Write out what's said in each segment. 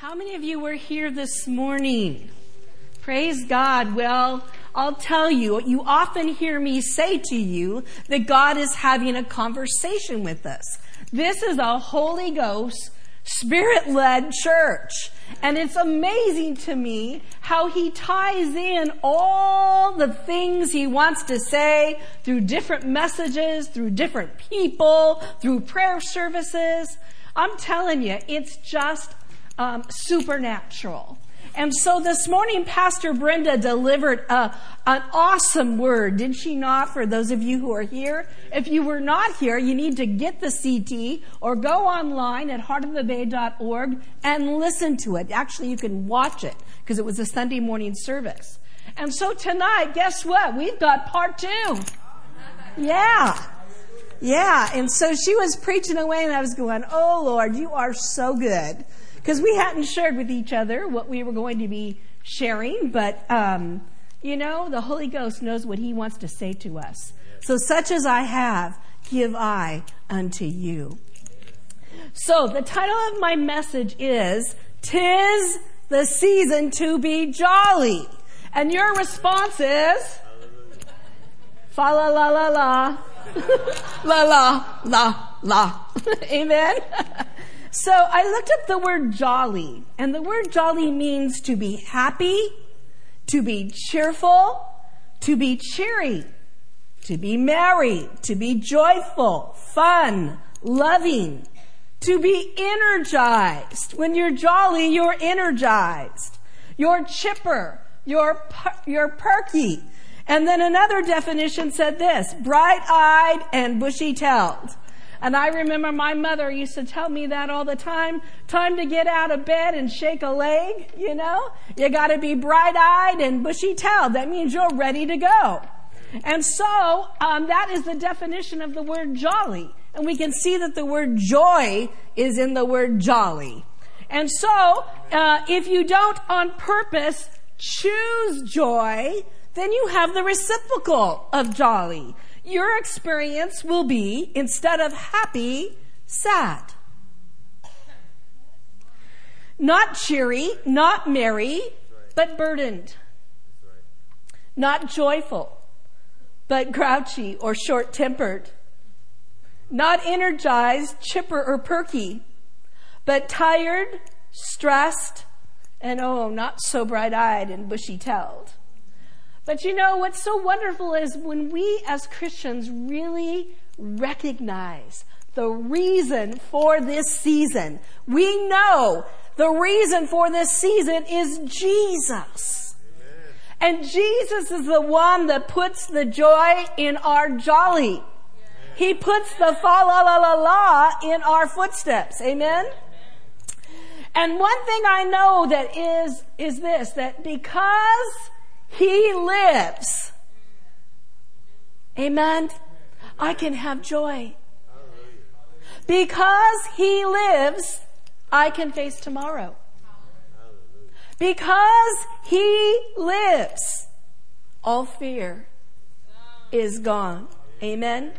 How many of you were here this morning? Praise God. Well, I'll tell you, you often hear me say to you that God is having a conversation with us. This is a Holy Ghost, Spirit led church. And it's amazing to me how he ties in all the things he wants to say through different messages, through different people, through prayer services. I'm telling you, it's just um, supernatural. And so this morning, Pastor Brenda delivered a, an awesome word, did she not, for those of you who are here? If you were not here, you need to get the CD or go online at heartofthebay.org and listen to it. Actually, you can watch it because it was a Sunday morning service. And so tonight, guess what? We've got part two. Yeah. Yeah. And so she was preaching away and I was going, Oh Lord, you are so good because we hadn't shared with each other what we were going to be sharing, but um, you know, the Holy Ghost knows what He wants to say to us. So, such as I have, give I unto you. So, the title of my message is "Tis the season to be jolly," and your response is "Fa la la la la." la la la la. Amen. So I looked up the word jolly, and the word jolly means to be happy, to be cheerful, to be cheery, to be merry, to be joyful, fun, loving, to be energized. When you're jolly, you're energized. You're chipper, you're, you're perky. And then another definition said this, bright-eyed and bushy-tailed. And I remember my mother used to tell me that all the time. Time to get out of bed and shake a leg, you know? You gotta be bright-eyed and bushy-tailed. That means you're ready to go. And so, um, that is the definition of the word jolly. And we can see that the word joy is in the word jolly. And so, uh, if you don't on purpose choose joy, then you have the reciprocal of jolly your experience will be, instead of happy, sad. Not cheery, not merry, but burdened. Not joyful, but grouchy or short tempered. Not energized, chipper, or perky, but tired, stressed, and oh, not so bright eyed and bushy tailed. But you know, what's so wonderful is when we as Christians really recognize the reason for this season. We know the reason for this season is Jesus. Amen. And Jesus is the one that puts the joy in our jolly. He puts the fa la la la la in our footsteps. Amen? And one thing I know that is, is this, that because he lives. Amen. I can have joy. Because He lives, I can face tomorrow. Because He lives, all fear is gone. Amen.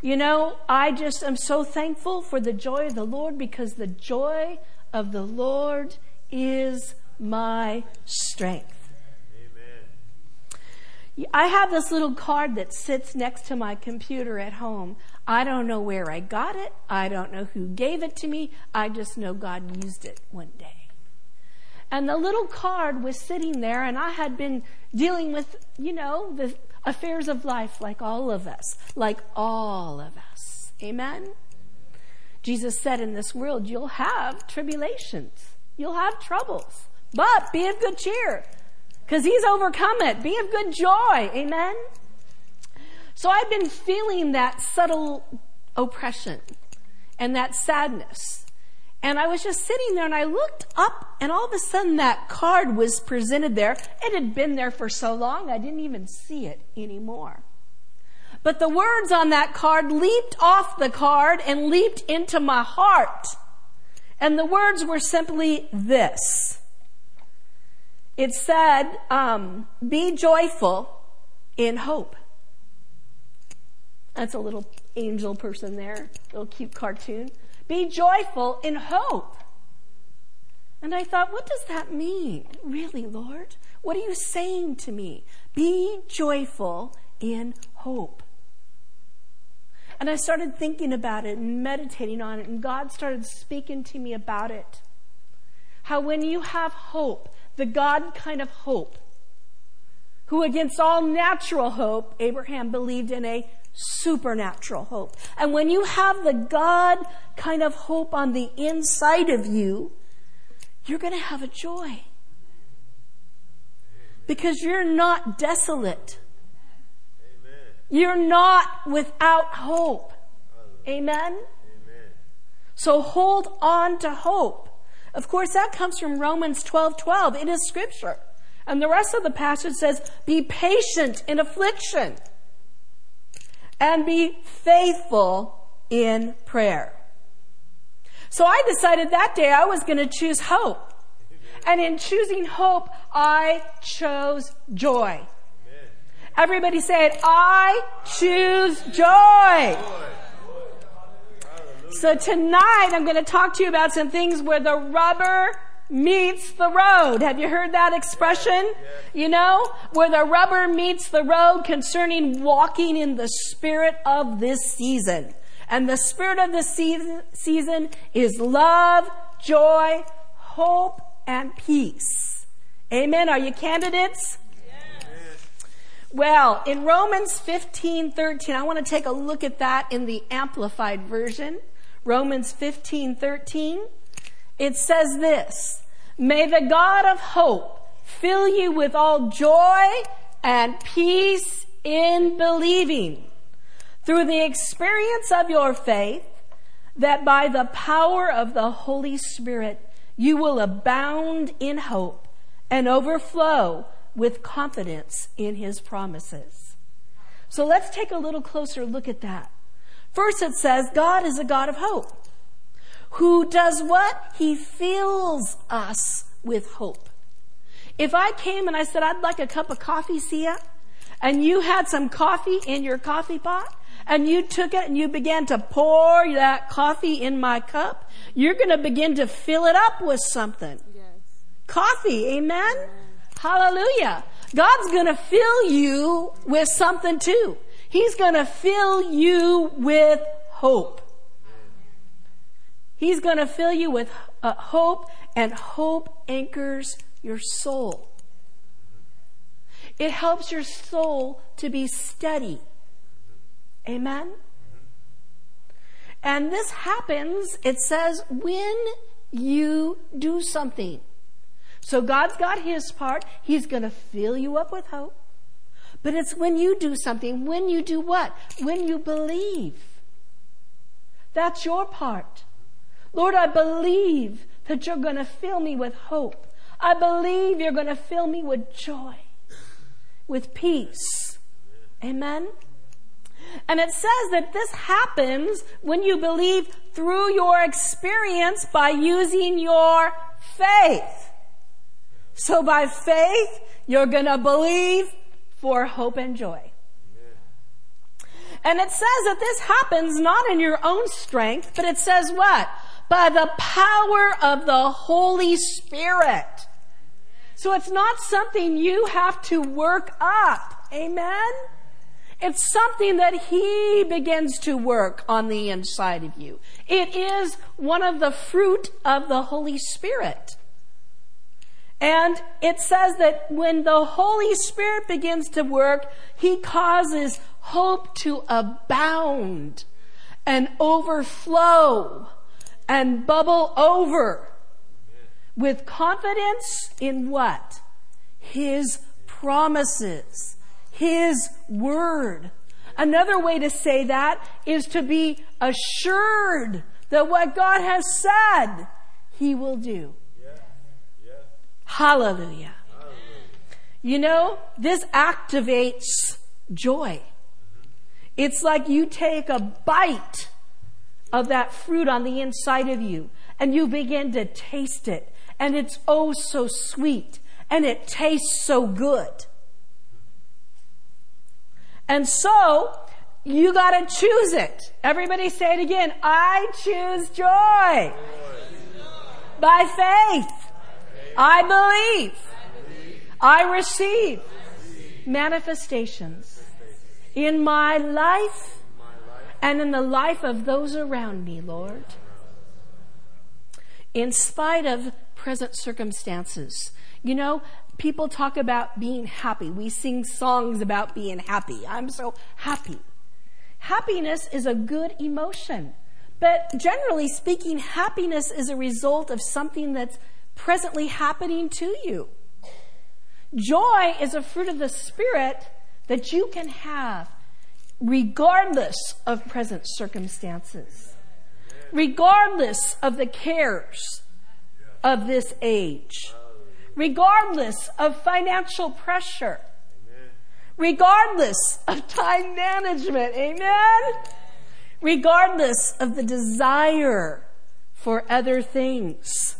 You know, I just am so thankful for the joy of the Lord because the joy of the Lord is my strength. I have this little card that sits next to my computer at home. I don't know where I got it. I don't know who gave it to me. I just know God used it one day. And the little card was sitting there, and I had been dealing with, you know, the affairs of life like all of us, like all of us. Amen? Jesus said, In this world, you'll have tribulations, you'll have troubles, but be of good cheer. Because he's overcome it. Be of good joy. Amen? So I've been feeling that subtle oppression and that sadness. And I was just sitting there and I looked up and all of a sudden that card was presented there. It had been there for so long I didn't even see it anymore. But the words on that card leaped off the card and leaped into my heart. And the words were simply this it said, um, be joyful in hope. That's a little angel person there, little cute cartoon. Be joyful in hope. And I thought, what does that mean? Really, Lord? What are you saying to me? Be joyful in hope. And I started thinking about it and meditating on it, and God started speaking to me about it. How when you have hope, the God kind of hope, who against all natural hope, Abraham believed in a supernatural hope. And when you have the God kind of hope on the inside of you, you're going to have a joy. Because you're not desolate. You're not without hope. Amen? So hold on to hope. Of course, that comes from Romans 12 12. It is scripture. And the rest of the passage says, be patient in affliction and be faithful in prayer. So I decided that day I was going to choose hope. And in choosing hope, I chose joy. Everybody say it. I choose joy. So tonight I'm going to talk to you about some things where the rubber meets the road. Have you heard that expression? You know, where the rubber meets the road concerning walking in the spirit of this season. And the spirit of this season, season is love, joy, hope, and peace. Amen. Are you candidates? Well, in Romans 15, 13, I want to take a look at that in the amplified version. Romans 15, 13. It says this, May the God of hope fill you with all joy and peace in believing through the experience of your faith that by the power of the Holy Spirit you will abound in hope and overflow with confidence in his promises. So let's take a little closer look at that. First it says God is a God of hope who does what? He fills us with hope. If I came and I said, I'd like a cup of coffee, Sia, and you had some coffee in your coffee pot, and you took it and you began to pour that coffee in my cup, you're going to begin to fill it up with something. Yes. Coffee, amen? amen? Hallelujah. God's going to fill you with something too. He's going to fill you with hope. He's going to fill you with uh, hope, and hope anchors your soul. It helps your soul to be steady. Amen? And this happens, it says, when you do something. So God's got His part. He's going to fill you up with hope. But it's when you do something, when you do what? When you believe. That's your part. Lord, I believe that you're going to fill me with hope. I believe you're going to fill me with joy, with peace. Amen? And it says that this happens when you believe through your experience by using your faith. So by faith, you're going to believe for hope and joy. And it says that this happens not in your own strength, but it says what? by the power of the Holy Spirit. So it's not something you have to work up. Amen? It's something that He begins to work on the inside of you. It is one of the fruit of the Holy Spirit. And it says that when the Holy Spirit begins to work, He causes hope to abound and overflow and bubble over with confidence in what? His promises, His word. Another way to say that is to be assured that what God has said, He will do. Hallelujah. You know, this activates joy. It's like you take a bite of that fruit on the inside of you and you begin to taste it and it's oh so sweet and it tastes so good. And so you gotta choose it. Everybody say it again. I choose joy. By faith. I believe. I receive manifestations in my life and in the life of those around me, Lord. In spite of present circumstances. You know, people talk about being happy. We sing songs about being happy. I'm so happy. Happiness is a good emotion. But generally speaking, happiness is a result of something that's presently happening to you. Joy is a fruit of the Spirit that you can have regardless of present circumstances, regardless of the cares of this age, regardless of financial pressure, regardless of time management. Amen? Regardless of the desire for other things.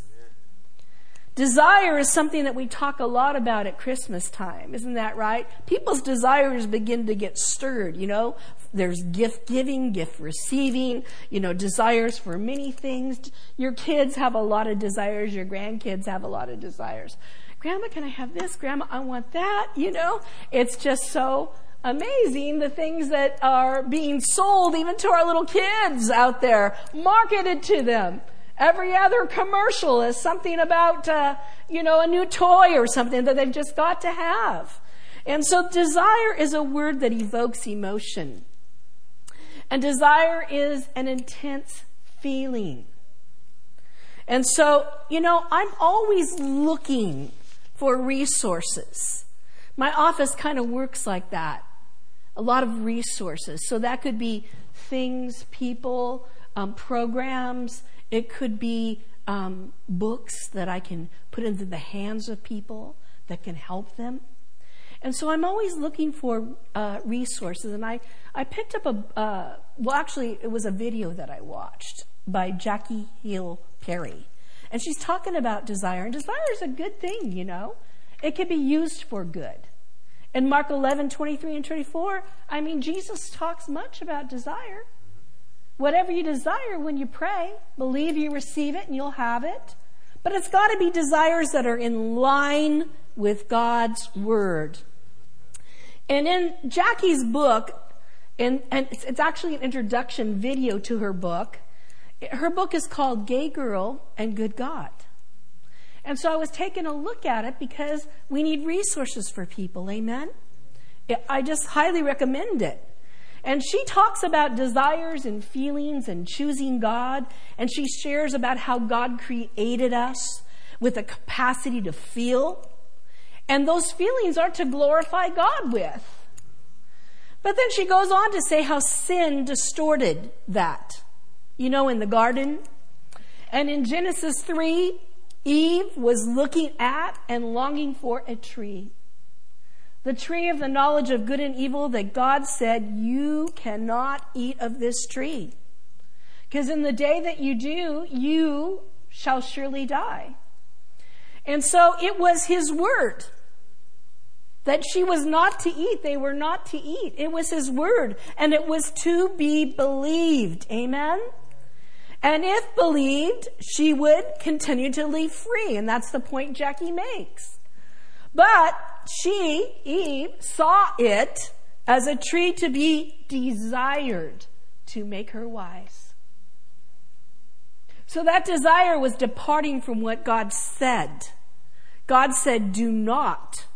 Desire is something that we talk a lot about at Christmas time, isn't that right? People's desires begin to get stirred, you know. There's gift giving, gift receiving, you know, desires for many things. Your kids have a lot of desires, your grandkids have a lot of desires. Grandma, can I have this? Grandma, I want that, you know? It's just so amazing the things that are being sold even to our little kids out there, marketed to them. Every other commercial is something about, uh, you know, a new toy or something that they've just got to have. And so desire is a word that evokes emotion. And desire is an intense feeling. And so, you know, I'm always looking for resources. My office kind of works like that. A lot of resources. So that could be things, people, um, programs, it could be um, books that I can put into the hands of people that can help them. And so I'm always looking for uh, resources. And I, I picked up a, uh, well, actually, it was a video that I watched by Jackie Hill Perry. And she's talking about desire. And desire is a good thing, you know, it can be used for good. In Mark 11, 23 and 24, I mean, Jesus talks much about desire. Whatever you desire when you pray, believe you receive it and you'll have it. But it's got to be desires that are in line with God's Word. And in Jackie's book, and, and it's, it's actually an introduction video to her book, her book is called Gay Girl and Good God. And so I was taking a look at it because we need resources for people. Amen? I just highly recommend it. And she talks about desires and feelings and choosing God. And she shares about how God created us with a capacity to feel. And those feelings are to glorify God with. But then she goes on to say how sin distorted that. You know, in the garden. And in Genesis 3, Eve was looking at and longing for a tree the tree of the knowledge of good and evil that God said, You cannot eat of this tree. Because in the day that you do, you shall surely die. And so it was his word that she was not to eat. They were not to eat. It was his word and it was to be believed. Amen? And if believed, she would continue to live free. And that's the point Jackie makes. But she, Eve, saw it as a tree to be desired to make her wise. So that desire was departing from what God said. God said, do not.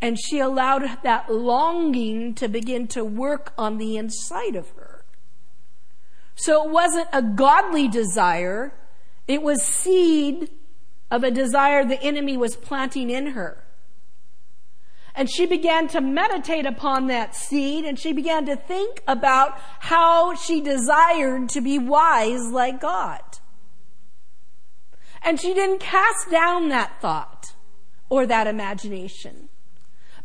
And she allowed that longing to begin to work on the inside of her. So it wasn't a godly desire. It was seed of a desire the enemy was planting in her. And she began to meditate upon that seed and she began to think about how she desired to be wise like God. And she didn't cast down that thought or that imagination.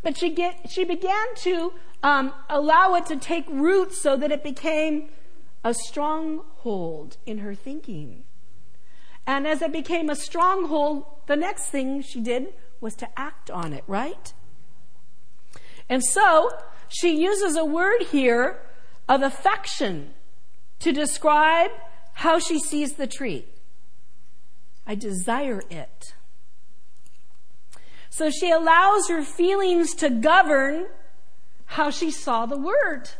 But she get, she began to um, allow it to take root so that it became a stronghold in her thinking. And as it became a stronghold, the next thing she did was to act on it, right? And so she uses a word here of affection to describe how she sees the tree. I desire it. So she allows her feelings to govern how she saw the word.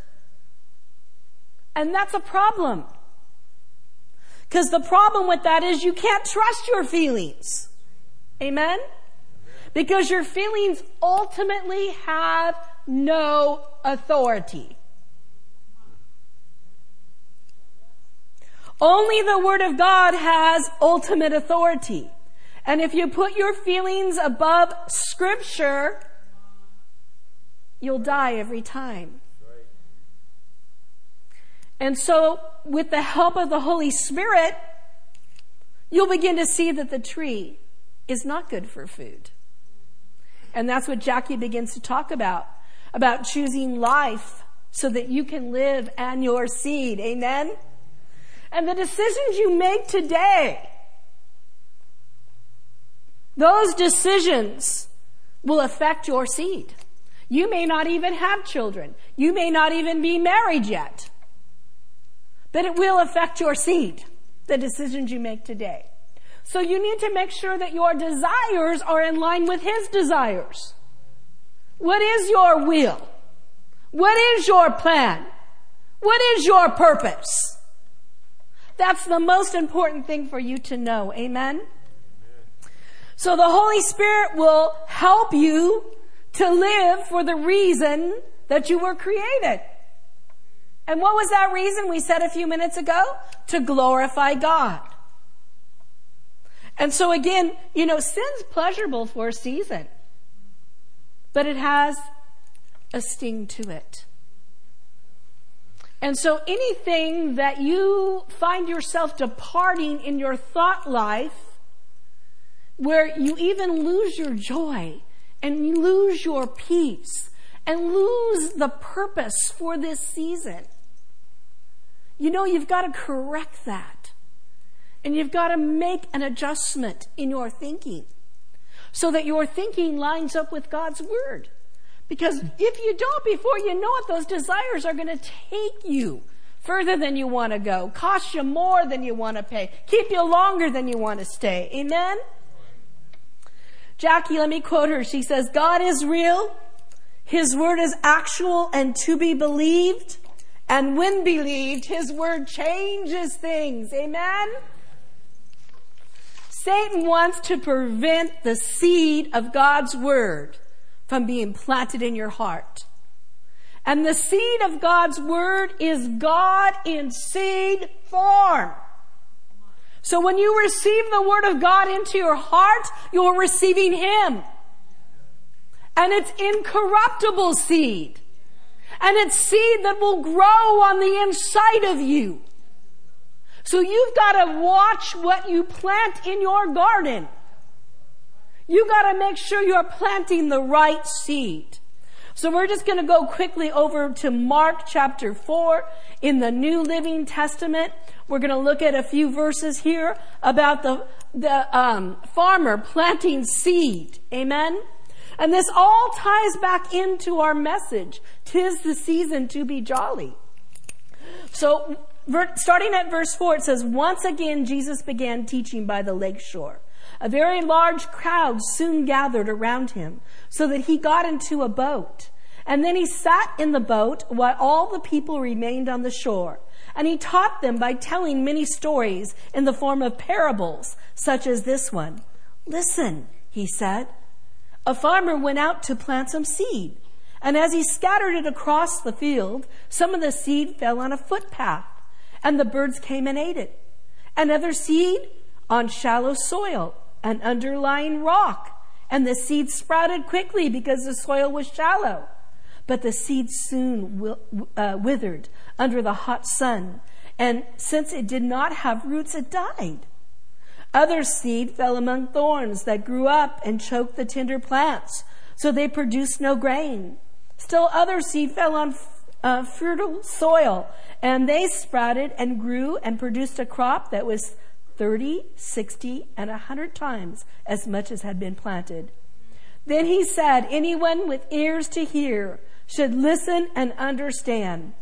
And that's a problem. Because the problem with that is you can't trust your feelings. Amen? Because your feelings ultimately have no authority. Only the Word of God has ultimate authority. And if you put your feelings above Scripture, you'll die every time. And so, with the help of the Holy Spirit, you'll begin to see that the tree is not good for food. And that's what Jackie begins to talk about, about choosing life so that you can live and your seed. Amen? And the decisions you make today, those decisions will affect your seed. You may not even have children. You may not even be married yet. But it will affect your seed, the decisions you make today. So you need to make sure that your desires are in line with His desires. What is your will? What is your plan? What is your purpose? That's the most important thing for you to know. Amen? So the Holy Spirit will help you to live for the reason that you were created. And what was that reason we said a few minutes ago? To glorify God. And so again, you know, sin's pleasurable for a season, but it has a sting to it. And so anything that you find yourself departing in your thought life, where you even lose your joy and lose your peace and lose the purpose for this season, you know, you've got to correct that. And you've got to make an adjustment in your thinking so that your thinking lines up with God's Word. Because if you don't, before you know it, those desires are going to take you further than you want to go, cost you more than you want to pay, keep you longer than you want to stay. Amen? Jackie, let me quote her. She says, God is real. His word is actual and to be believed. And when believed, His word changes things. Amen? Satan wants to prevent the seed of God's word from being planted in your heart. And the seed of God's word is God in seed form. So when you receive the word of God into your heart, you're receiving Him. And it's incorruptible seed. And it's seed that will grow on the inside of you. So you've got to watch what you plant in your garden. You've got to make sure you're planting the right seed. So we're just going to go quickly over to Mark chapter 4 in the New Living Testament. We're going to look at a few verses here about the, the um, farmer planting seed. Amen? And this all ties back into our message. Tis the season to be jolly. So starting at verse 4, it says, Once again Jesus began teaching by the lake shore. A very large crowd soon gathered around him, so that he got into a boat. And then he sat in the boat while all the people remained on the shore. And he taught them by telling many stories in the form of parables, such as this one. Listen, he said. A farmer went out to plant some seed. And as he scattered it across the field, some of the seed fell on a footpath and the birds came and ate it. Another seed on shallow soil, an underlying rock, and the seed sprouted quickly because the soil was shallow. But the seed soon uh, withered under the hot sun, and since it did not have roots, it died. Other seed fell among thorns that grew up and choked the tender plants, so they produced no grain. Still other seed fell on uh, fertile soil, and they sprouted and grew and produced a crop that was 30, 60, and 100 times as much as had been planted. Then he said, Anyone with ears to hear should listen and understand.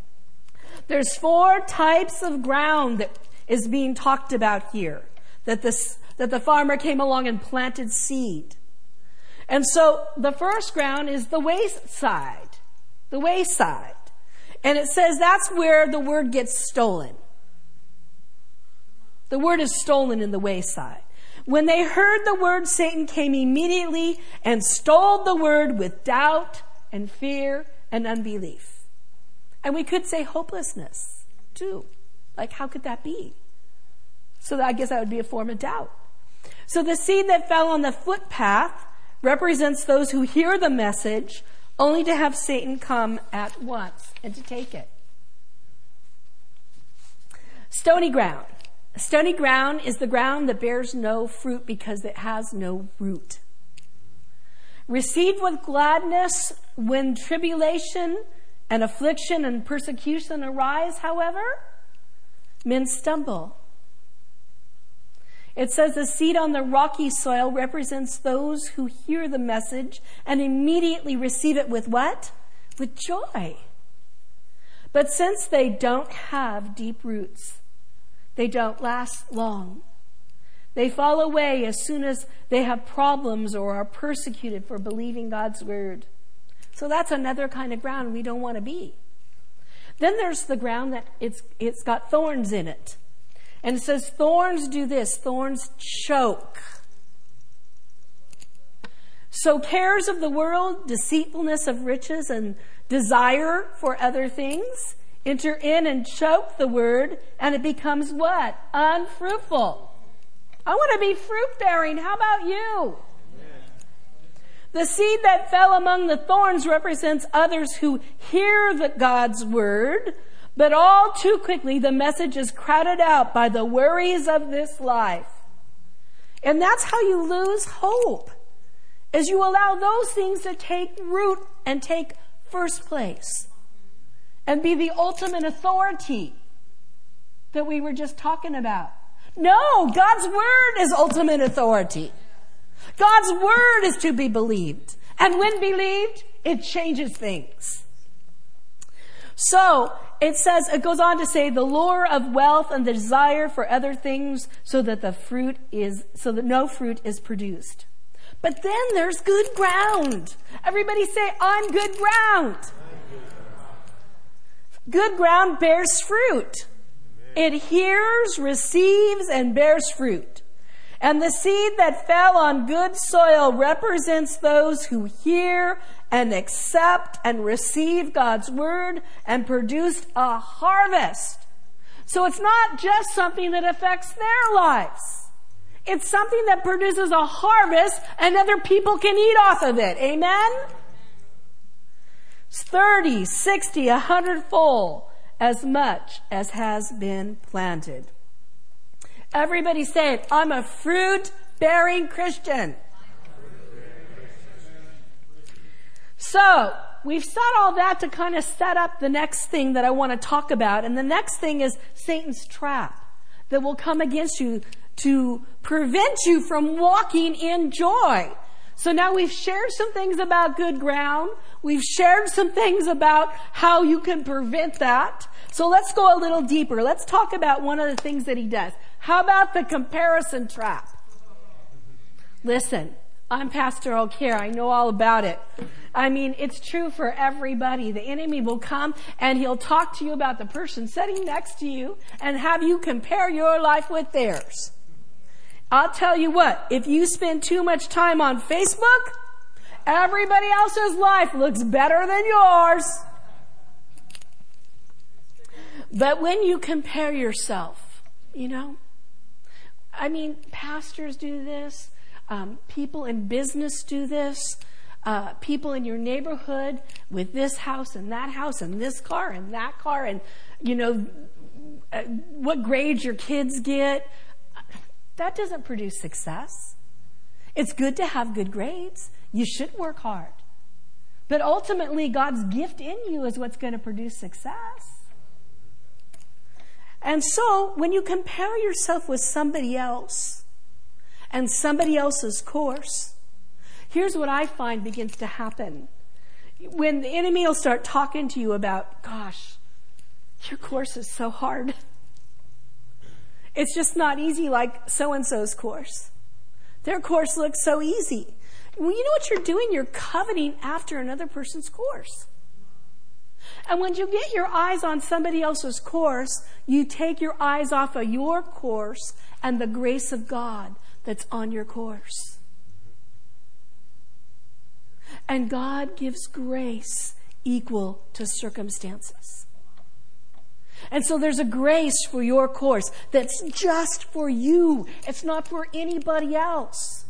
There's four types of ground that is being talked about here that, this, that the farmer came along and planted seed. And so the first ground is the wayside. The wayside. And it says that's where the word gets stolen. The word is stolen in the wayside. When they heard the word, Satan came immediately and stole the word with doubt and fear and unbelief. And we could say hopelessness too. Like, how could that be? So I guess that would be a form of doubt. So the seed that fell on the footpath represents those who hear the message only to have Satan come at once and to take it. Stony ground. Stony ground is the ground that bears no fruit because it has no root. Received with gladness when tribulation and affliction and persecution arise, however, men stumble. It says the seed on the rocky soil represents those who hear the message and immediately receive it with what? With joy. But since they don't have deep roots, they don't last long. They fall away as soon as they have problems or are persecuted for believing God's word. So that's another kind of ground we don't want to be. Then there's the ground that it's, it's got thorns in it. And it says thorns do this, thorns choke. So cares of the world, deceitfulness of riches, and desire for other things enter in and choke the word, and it becomes what? Unfruitful. I want to be fruit bearing. How about you? The seed that fell among the thorns represents others who hear the God's word, but all too quickly the message is crowded out by the worries of this life. And that's how you lose hope, as you allow those things to take root and take first place and be the ultimate authority that we were just talking about. No, God's word is ultimate authority. God's word is to be believed. And when believed, it changes things. So, it says, it goes on to say the lure of wealth and the desire for other things so that the fruit is, so that no fruit is produced. But then there's good ground. Everybody say, I'm good ground. Good ground bears fruit. It hears, receives, and bears fruit. And the seed that fell on good soil represents those who hear and accept and receive God's word and produce a harvest. So it's not just something that affects their lives. It's something that produces a harvest and other people can eat off of it. Amen? 30, 60, 100 fold as much as has been planted. Everybody say it. I'm a fruit bearing Christian. So, we've said all that to kind of set up the next thing that I want to talk about. And the next thing is Satan's trap that will come against you to prevent you from walking in joy. So now we've shared some things about good ground. We've shared some things about how you can prevent that. So let's go a little deeper. Let's talk about one of the things that he does. How about the comparison trap? Listen, I'm Pastor O'Care. I know all about it. I mean, it's true for everybody. The enemy will come and he'll talk to you about the person sitting next to you and have you compare your life with theirs. I'll tell you what, if you spend too much time on Facebook, everybody else's life looks better than yours. But when you compare yourself, you know, I mean, pastors do this, um, people in business do this, uh, people in your neighborhood with this house and that house and this car and that car and, you know, uh, what grades your kids get, that doesn't produce success. It's good to have good grades. You should work hard. But ultimately, God's gift in you is what's going to produce success. And so, when you compare yourself with somebody else and somebody else's course, here's what I find begins to happen. When the enemy will start talking to you about, gosh, your course is so hard. It's just not easy like so and so's course. Their course looks so easy. Well, you know what you're doing? You're coveting after another person's course. And when you get your eyes on somebody else's course, you take your eyes off of your course and the grace of God that's on your course. And God gives grace equal to circumstances. And so there's a grace for your course that's just for you. It's not for anybody else.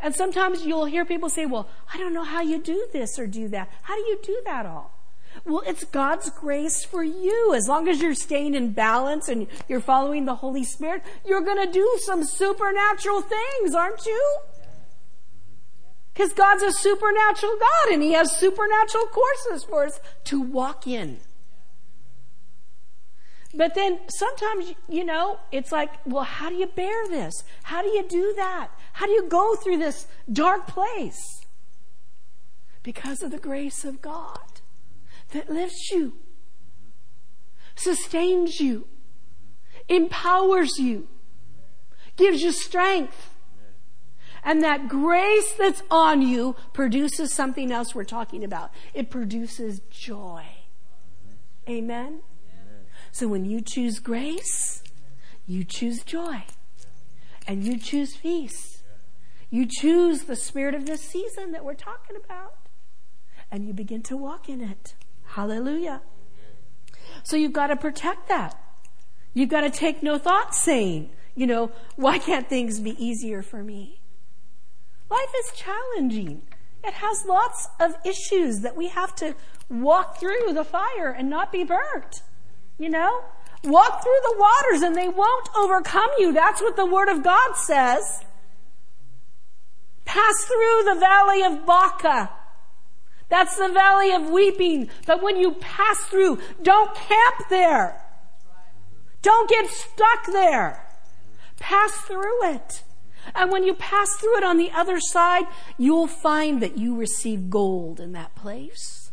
And sometimes you'll hear people say, well, I don't know how you do this or do that. How do you do that all? Well, it's God's grace for you. As long as you're staying in balance and you're following the Holy Spirit, you're going to do some supernatural things, aren't you? Because God's a supernatural God and He has supernatural courses for us to walk in. But then sometimes, you know, it's like, well, how do you bear this? How do you do that? How do you go through this dark place? Because of the grace of God that lifts you, sustains you, empowers you, gives you strength. And that grace that's on you produces something else we're talking about. It produces joy. Amen? So when you choose grace, you choose joy. And you choose peace. You choose the spirit of this season that we're talking about. And you begin to walk in it. Hallelujah. So you've got to protect that. You've got to take no thought saying, you know, why can't things be easier for me? Life is challenging. It has lots of issues that we have to walk through the fire and not be burnt. You know? Walk through the waters and they won't overcome you. That's what the Word of God says. Pass through the valley of Baca that's the valley of weeping. But when you pass through, don't camp there. Don't get stuck there. Pass through it. And when you pass through it on the other side, you'll find that you receive gold in that place.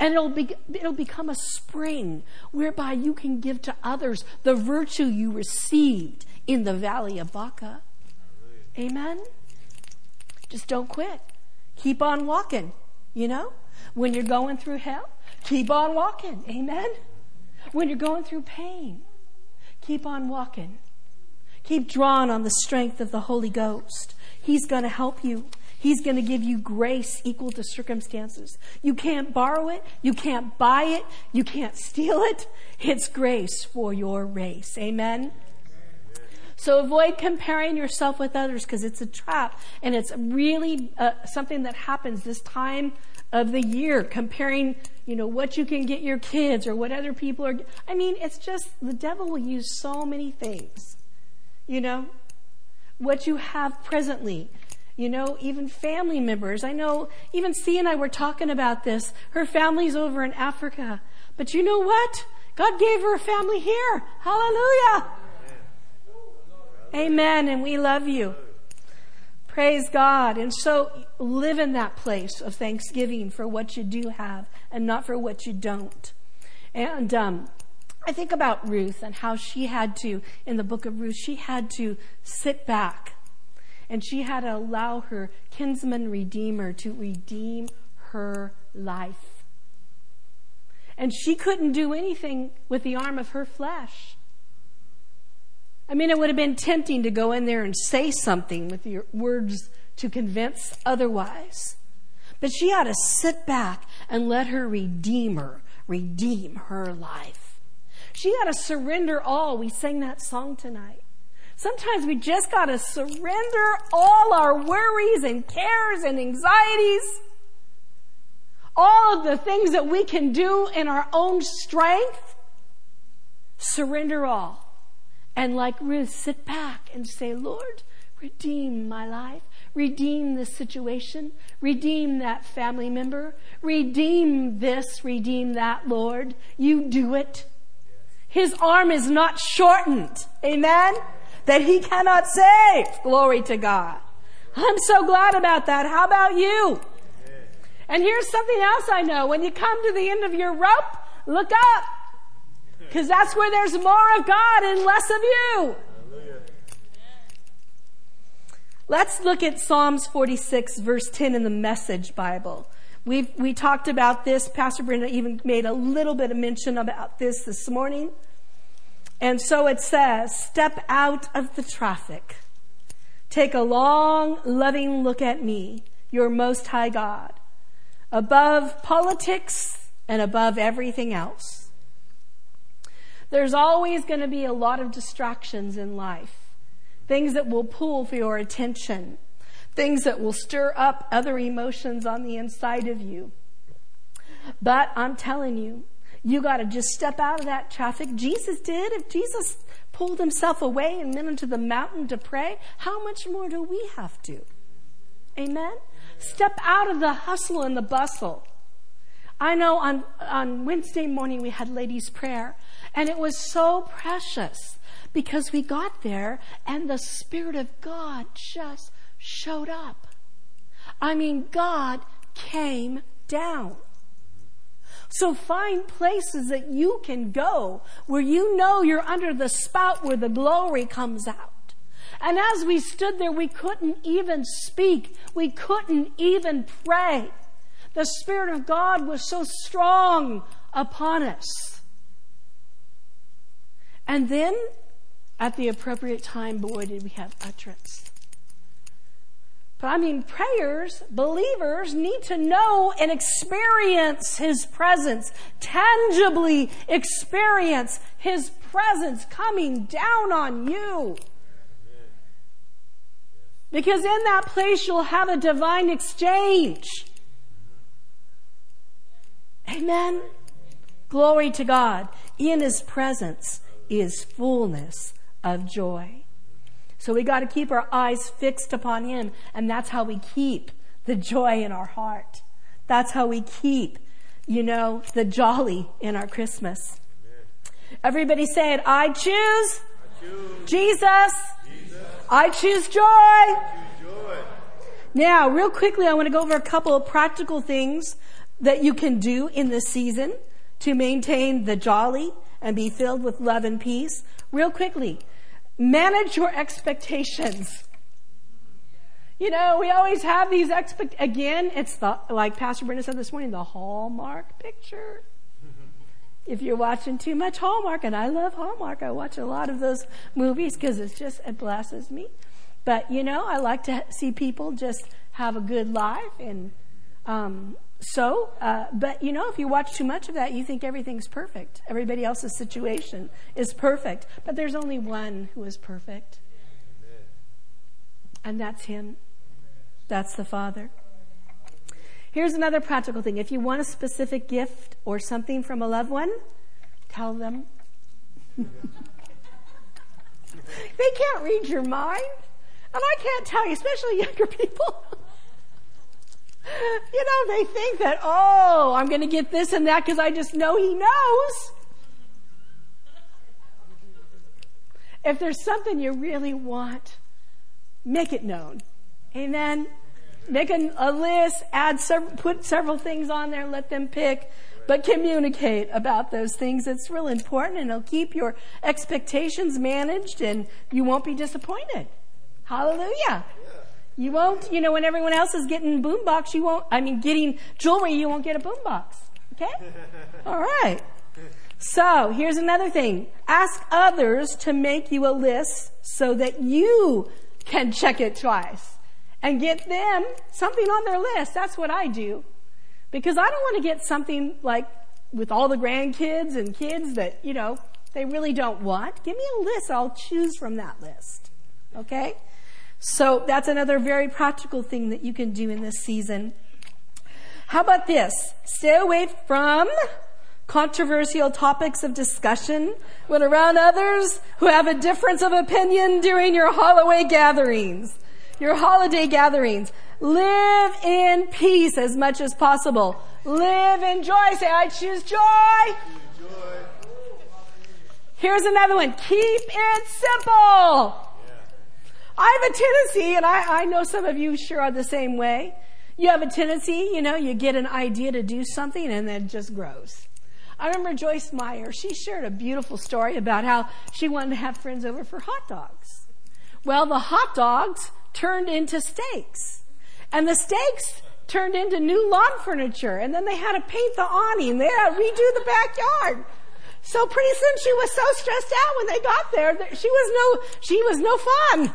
And it'll, be, it'll become a spring whereby you can give to others the virtue you received in the valley of Baca. Amen? Just don't quit. Keep on walking. You know, when you're going through hell, keep on walking. Amen. When you're going through pain, keep on walking. Keep drawing on the strength of the Holy Ghost. He's going to help you. He's going to give you grace equal to circumstances. You can't borrow it. You can't buy it. You can't steal it. It's grace for your race. Amen. So avoid comparing yourself with others because it's a trap and it's really uh, something that happens this time of the year, comparing, you know, what you can get your kids or what other people are. I mean, it's just the devil will use so many things, you know, what you have presently. You know, even family members. I know even C and I were talking about this. Her family's over in Africa. But you know what? God gave her a family here. Hallelujah. Amen. And we love you. Praise God. And so live in that place of thanksgiving for what you do have and not for what you don't. And um, I think about Ruth and how she had to, in the book of Ruth, she had to sit back and she had to allow her kinsman redeemer to redeem her life. And she couldn't do anything with the arm of her flesh. I mean, it would have been tempting to go in there and say something with your words to convince otherwise. But she had to sit back and let her Redeemer redeem her life. She had to surrender all. We sang that song tonight. Sometimes we just got to surrender all our worries and cares and anxieties. All of the things that we can do in our own strength. Surrender all and like Ruth, sit back and say, Lord, redeem my life. Redeem this situation. Redeem that family member. Redeem this. Redeem that, Lord. You do it. His arm is not shortened. Amen? That he cannot save. Glory to God. I'm so glad about that. How about you? And here's something else I know. When you come to the end of your rope, look up. Because that's where there's more of God and less of you. Let's look at Psalms 46 verse 10 in the Message Bible. We've, we talked about this. Pastor Brenda even made a little bit of mention about this this morning. And so it says, step out of the traffic. Take a long, loving look at me, your most high God, above politics and above everything else. There's always going to be a lot of distractions in life. Things that will pull for your attention things that will stir up other emotions on the inside of you. But I'm telling you, you got to just step out of that traffic. Jesus did. If Jesus pulled himself away and went into the mountain to pray, how much more do we have to? Amen? Step out of the hustle and the bustle. I know on, on Wednesday morning we had ladies' prayer, and it was so precious because we got there and the Spirit of God just showed up. I mean, God came down. So find places that you can go where you know you're under the spout where the glory comes out. And as we stood there, we couldn't even speak. We couldn't even pray. The Spirit of God was so strong upon us. And then, at the appropriate time, boy, did we have utterance. But I mean, prayers, believers need to know and experience His presence, tangibly experience His presence coming down on you. Because in that place you'll have a divine exchange. Amen. Glory to God. In His presence is fullness of joy. So we got to keep our eyes fixed upon Him, and that's how we keep the joy in our heart. That's how we keep, you know, the jolly in our Christmas. Everybody say it. I choose, I choose. Jesus. Jesus. I choose joy. I choose joy. Now, real quickly, I want to go over a couple of practical things that you can do in this season to maintain the jolly and be filled with love and peace. Real quickly, Manage your expectations. You know, we always have these expect, again, it's the, like Pastor Brenda said this morning, the Hallmark picture. If you're watching too much Hallmark, and I love Hallmark, I watch a lot of those movies because it's just, it blesses me. But, you know, I like to see people just have a good life and, um, so, uh, but you know, if you watch too much of that, you think everything's perfect. Everybody else's situation is perfect. But there's only one who is perfect. And that's Him. That's the Father. Here's another practical thing. If you want a specific gift or something from a loved one, tell them. they can't read your mind. And I can't tell you, especially younger people you know, they think that, oh, I'm going to get this and that because I just know he knows. If there's something you really want, make it known. Amen. Make a, a list, add several, put several things on there, let them pick, but communicate about those things. It's real important and it'll keep your expectations managed and you won't be disappointed. Hallelujah. You won't, you know, when everyone else is getting boombox, you won't, I mean, getting jewelry, you won't get a boombox. Okay? All right. So, here's another thing. Ask others to make you a list so that you can check it twice and get them something on their list. That's what I do. Because I don't want to get something like with all the grandkids and kids that, you know, they really don't want. Give me a list. I'll choose from that list. Okay? So that's another very practical thing that you can do in this season. How about this? Stay away from controversial topics of discussion when around others who have a difference of opinion during your holiday gatherings. Your holiday gatherings. Live in peace as much as possible. Live in joy. Say, I choose joy. Here's another one. Keep it simple. I have a tendency, and I, I know some of you sure are the same way. You have a tendency, you know, you get an idea to do something and then it just grows. I remember Joyce Meyer, she shared a beautiful story about how she wanted to have friends over for hot dogs. Well, the hot dogs turned into steaks. And the steaks turned into new lawn furniture. And then they had to paint the awning. They had to redo the backyard. So pretty soon she was so stressed out when they got there that she was no, she was no fun.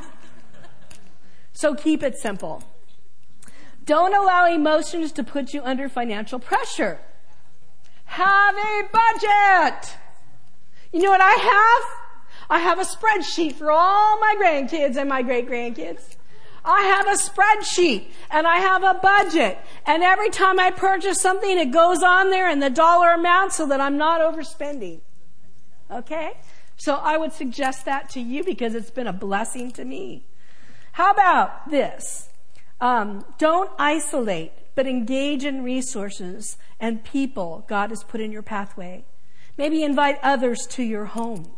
So keep it simple. Don't allow emotions to put you under financial pressure. Have a budget. You know what I have? I have a spreadsheet for all my grandkids and my great grandkids. I have a spreadsheet and I have a budget. And every time I purchase something, it goes on there in the dollar amount so that I'm not overspending. Okay? So I would suggest that to you because it's been a blessing to me. How about this? Um, don't isolate, but engage in resources and people God has put in your pathway. Maybe invite others to your home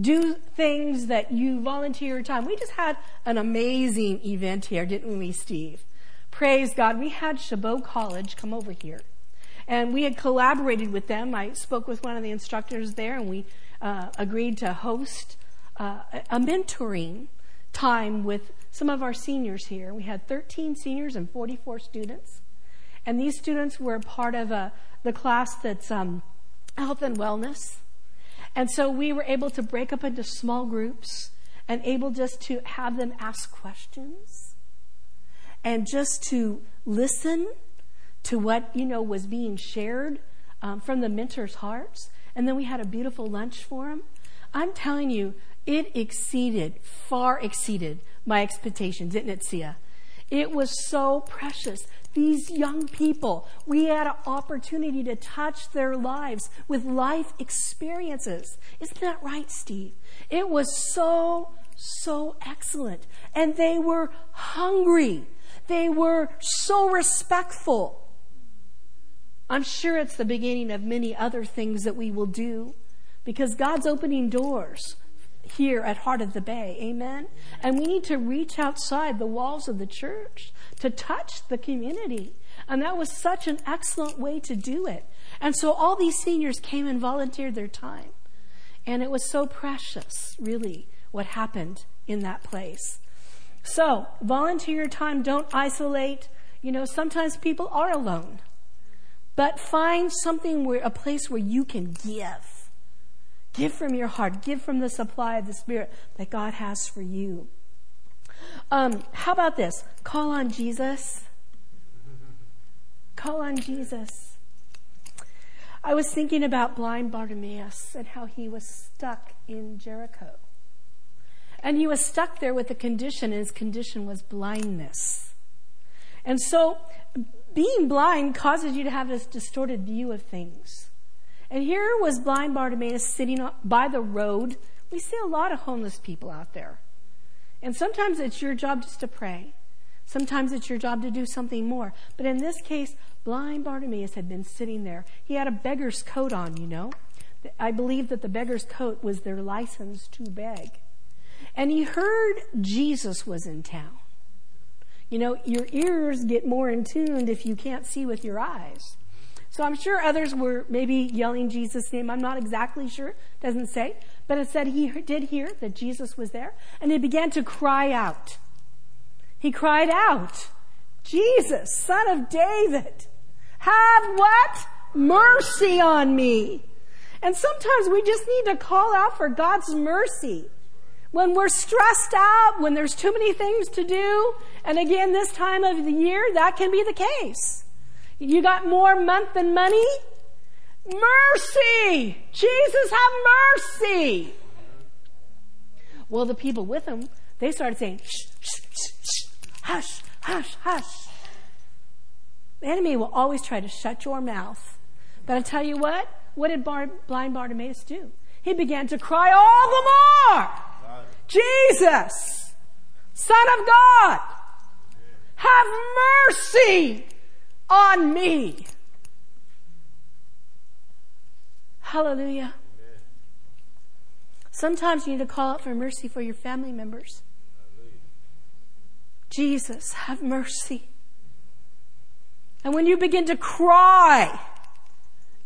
do things that you volunteer your time. We just had an amazing event here, didn't we, Steve? Praise God. We had Chabot College come over here. And we had collaborated with them. I spoke with one of the instructors there, and we uh, agreed to host uh, a mentoring time with some of our seniors here. We had 13 seniors and 44 students. And these students were part of a, the class that's um, health and wellness. And so we were able to break up into small groups and able just to have them ask questions and just to listen to what, you know, was being shared um, from the mentors' hearts. And then we had a beautiful lunch for them. I'm telling you, it exceeded, far exceeded my expectations, didn't it, Sia? It was so precious. These young people, we had an opportunity to touch their lives with life experiences. Isn't that right, Steve? It was so, so excellent. And they were hungry. They were so respectful. I'm sure it's the beginning of many other things that we will do because God's opening doors here at Heart of the Bay. Amen? And we need to reach outside the walls of the church to touch the community. And that was such an excellent way to do it. And so all these seniors came and volunteered their time. And it was so precious, really, what happened in that place. So, volunteer your time. Don't isolate. You know, sometimes people are alone. But find something where, a place where you can give Give from your heart. Give from the supply of the Spirit that God has for you. Um, how about this? Call on Jesus. Call on Jesus. I was thinking about blind Bartimaeus and how he was stuck in Jericho. And he was stuck there with a condition, and his condition was blindness. And so, being blind causes you to have this distorted view of things. And here was blind Bartimaeus sitting by the road. We see a lot of homeless people out there. And sometimes it's your job just to pray. Sometimes it's your job to do something more. But in this case, blind Bartimaeus had been sitting there. He had a beggar's coat on, you know. I believe that the beggar's coat was their license to beg. And he heard Jesus was in town. You know, your ears get more in tuned if you can't see with your eyes. So I'm sure others were maybe yelling Jesus' name. I'm not exactly sure. It doesn't say. But it said he did hear that Jesus was there and he began to cry out. He cried out, Jesus, son of David, have what? Mercy on me. And sometimes we just need to call out for God's mercy. When we're stressed out, when there's too many things to do, and again, this time of the year, that can be the case. You got more month than money? Mercy! Jesus, have mercy! Well, the people with him, they started saying, shh, shh, shh, shh, hush, hush, hush. The enemy will always try to shut your mouth. But I tell you what, what did Bar- blind Bartimaeus do? He began to cry all the more. God. Jesus, Son of God, have mercy on me. Hallelujah. Sometimes you need to call out for mercy for your family members. Jesus, have mercy. And when you begin to cry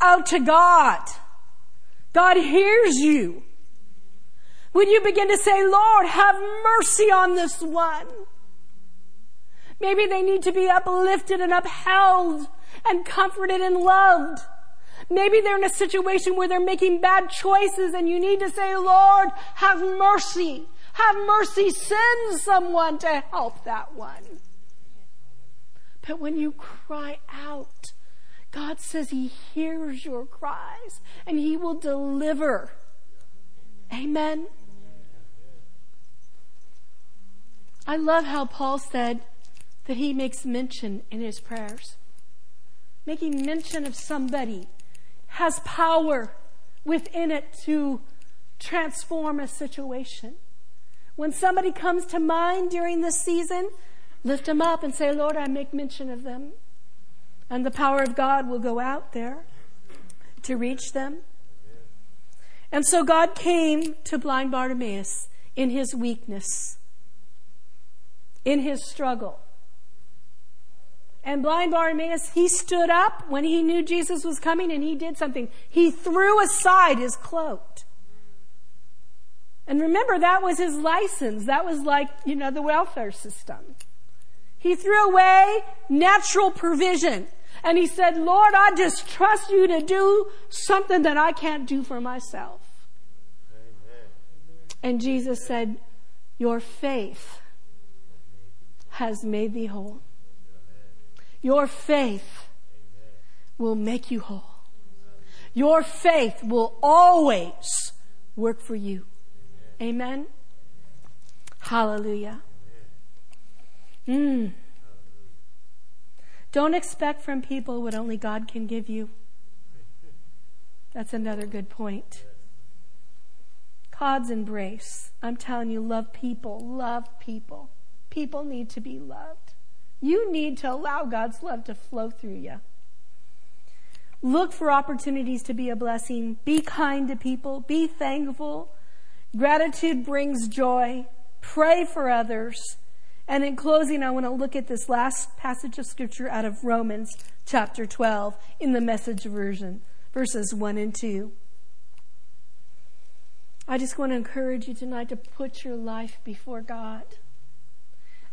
out to God, God hears you. When you begin to say, Lord, have mercy on this one. Maybe they need to be uplifted and upheld and comforted and loved. Maybe they're in a situation where they're making bad choices and you need to say, Lord, have mercy. Have mercy. Send someone to help that one. But when you cry out, God says He hears your cries and He will deliver. Amen. I love how Paul said that he makes mention in his prayers. Making mention of somebody has power within it to transform a situation. When somebody comes to mind during this season, lift them up and say, Lord, I make mention of them. And the power of God will go out there to reach them. And so God came to blind Bartimaeus in his weakness, in his struggle. And blind Bartimaeus, he stood up when he knew Jesus was coming and he did something. He threw aside his cloak. And remember, that was his license. That was like, you know, the welfare system. He threw away natural provision. And he said, Lord, I just trust you to do something that I can't do for myself. Amen. And Jesus said, Your faith has made thee whole. Your faith will make you whole. Your faith will always work for you. Amen. Hallelujah. Mm. Don't expect from people what only God can give you. That's another good point. God's embrace. I'm telling you, love people. Love people. People need to be loved. You need to allow God's love to flow through you. Look for opportunities to be a blessing. Be kind to people. Be thankful. Gratitude brings joy. Pray for others. And in closing, I want to look at this last passage of scripture out of Romans chapter 12 in the message version, verses 1 and 2. I just want to encourage you tonight to put your life before God.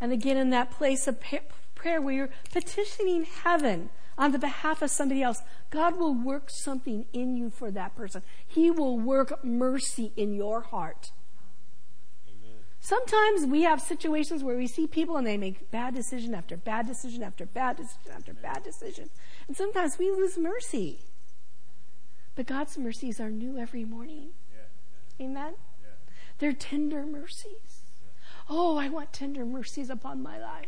And again, in that place of prayer where you're petitioning heaven on the behalf of somebody else, God will work something in you for that person. He will work mercy in your heart. Amen. Sometimes we have situations where we see people and they make bad decision after bad decision after bad decision after bad decision. And sometimes we lose mercy. But God's mercies are new every morning. Yeah. Amen? Yeah. They're tender mercies. Oh, I want tender mercies upon my life.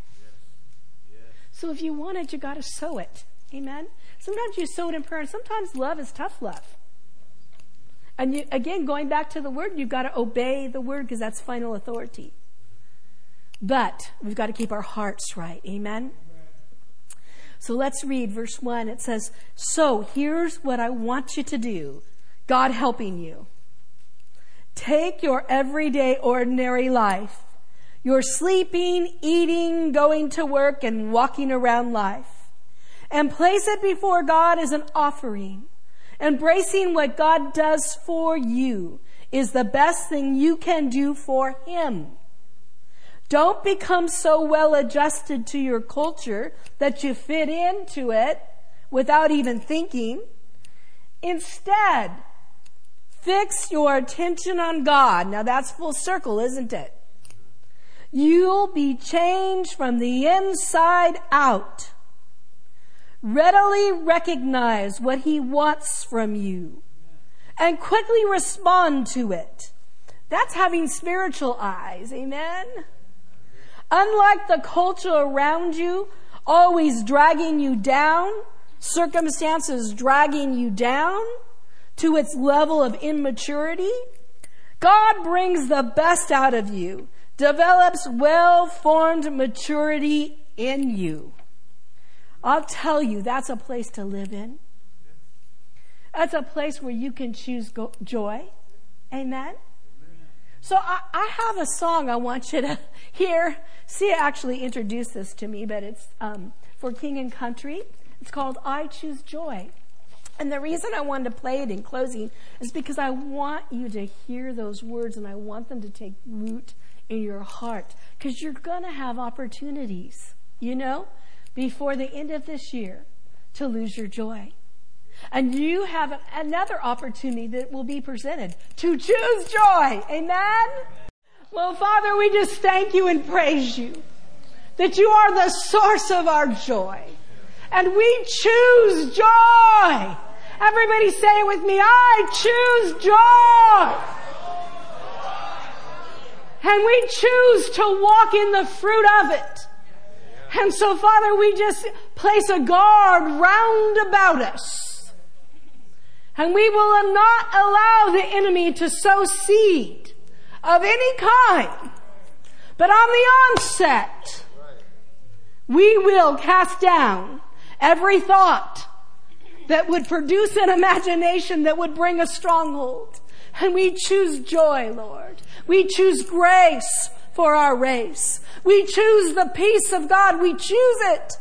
So if you want it, you got to sow it. Amen. Sometimes you sow it in prayer, and sometimes love is tough love. And you, again, going back to the word, you've got to obey the word because that's final authority. But we've got to keep our hearts right. Amen. So let's read verse 1. It says, So here's what I want you to do God helping you. Take your everyday, ordinary life you're sleeping, eating, going to work, and walking around life. And place it before God as an offering. Embracing what God does for you is the best thing you can do for Him. Don't become so well adjusted to your culture that you fit into it without even thinking. Instead, fix your attention on God. Now that's full circle, isn't it? You'll be changed from the inside out. Readily recognize what He wants from you and quickly respond to it. That's having spiritual eyes. Amen. Unlike the culture around you, always dragging you down, circumstances dragging you down to its level of immaturity, God brings the best out of you develops well formed maturity in you. I'll tell you, that's a place to live in. That's a place where you can choose go- joy. Amen? So I, I, have a song I want you to hear. Sia actually introduced this to me, but it's um, for King and Country. It's called I Choose Joy. And the reason I wanted to play it in closing is because I want you to hear those words and I want them to take root in your heart because you're going to have opportunities. you know, before the end of this year to lose your joy. And you have another opportunity that will be presented to choose joy. Amen? Well, Father, we just thank you and praise you that you are the source of our joy. And we choose joy. Everybody say it with me. I choose joy. And we choose to walk in the fruit of it. And so, Father, we just place a guard round about us. And we will not allow the enemy to sow seed of any kind. But on the onset, we will cast down every thought that would produce an imagination that would bring a stronghold. And we choose joy, Lord. We choose grace for our race. We choose the peace of God. We choose it.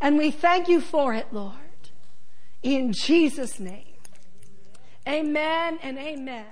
And we thank you for it, Lord. In Jesus' name. Amen and amen.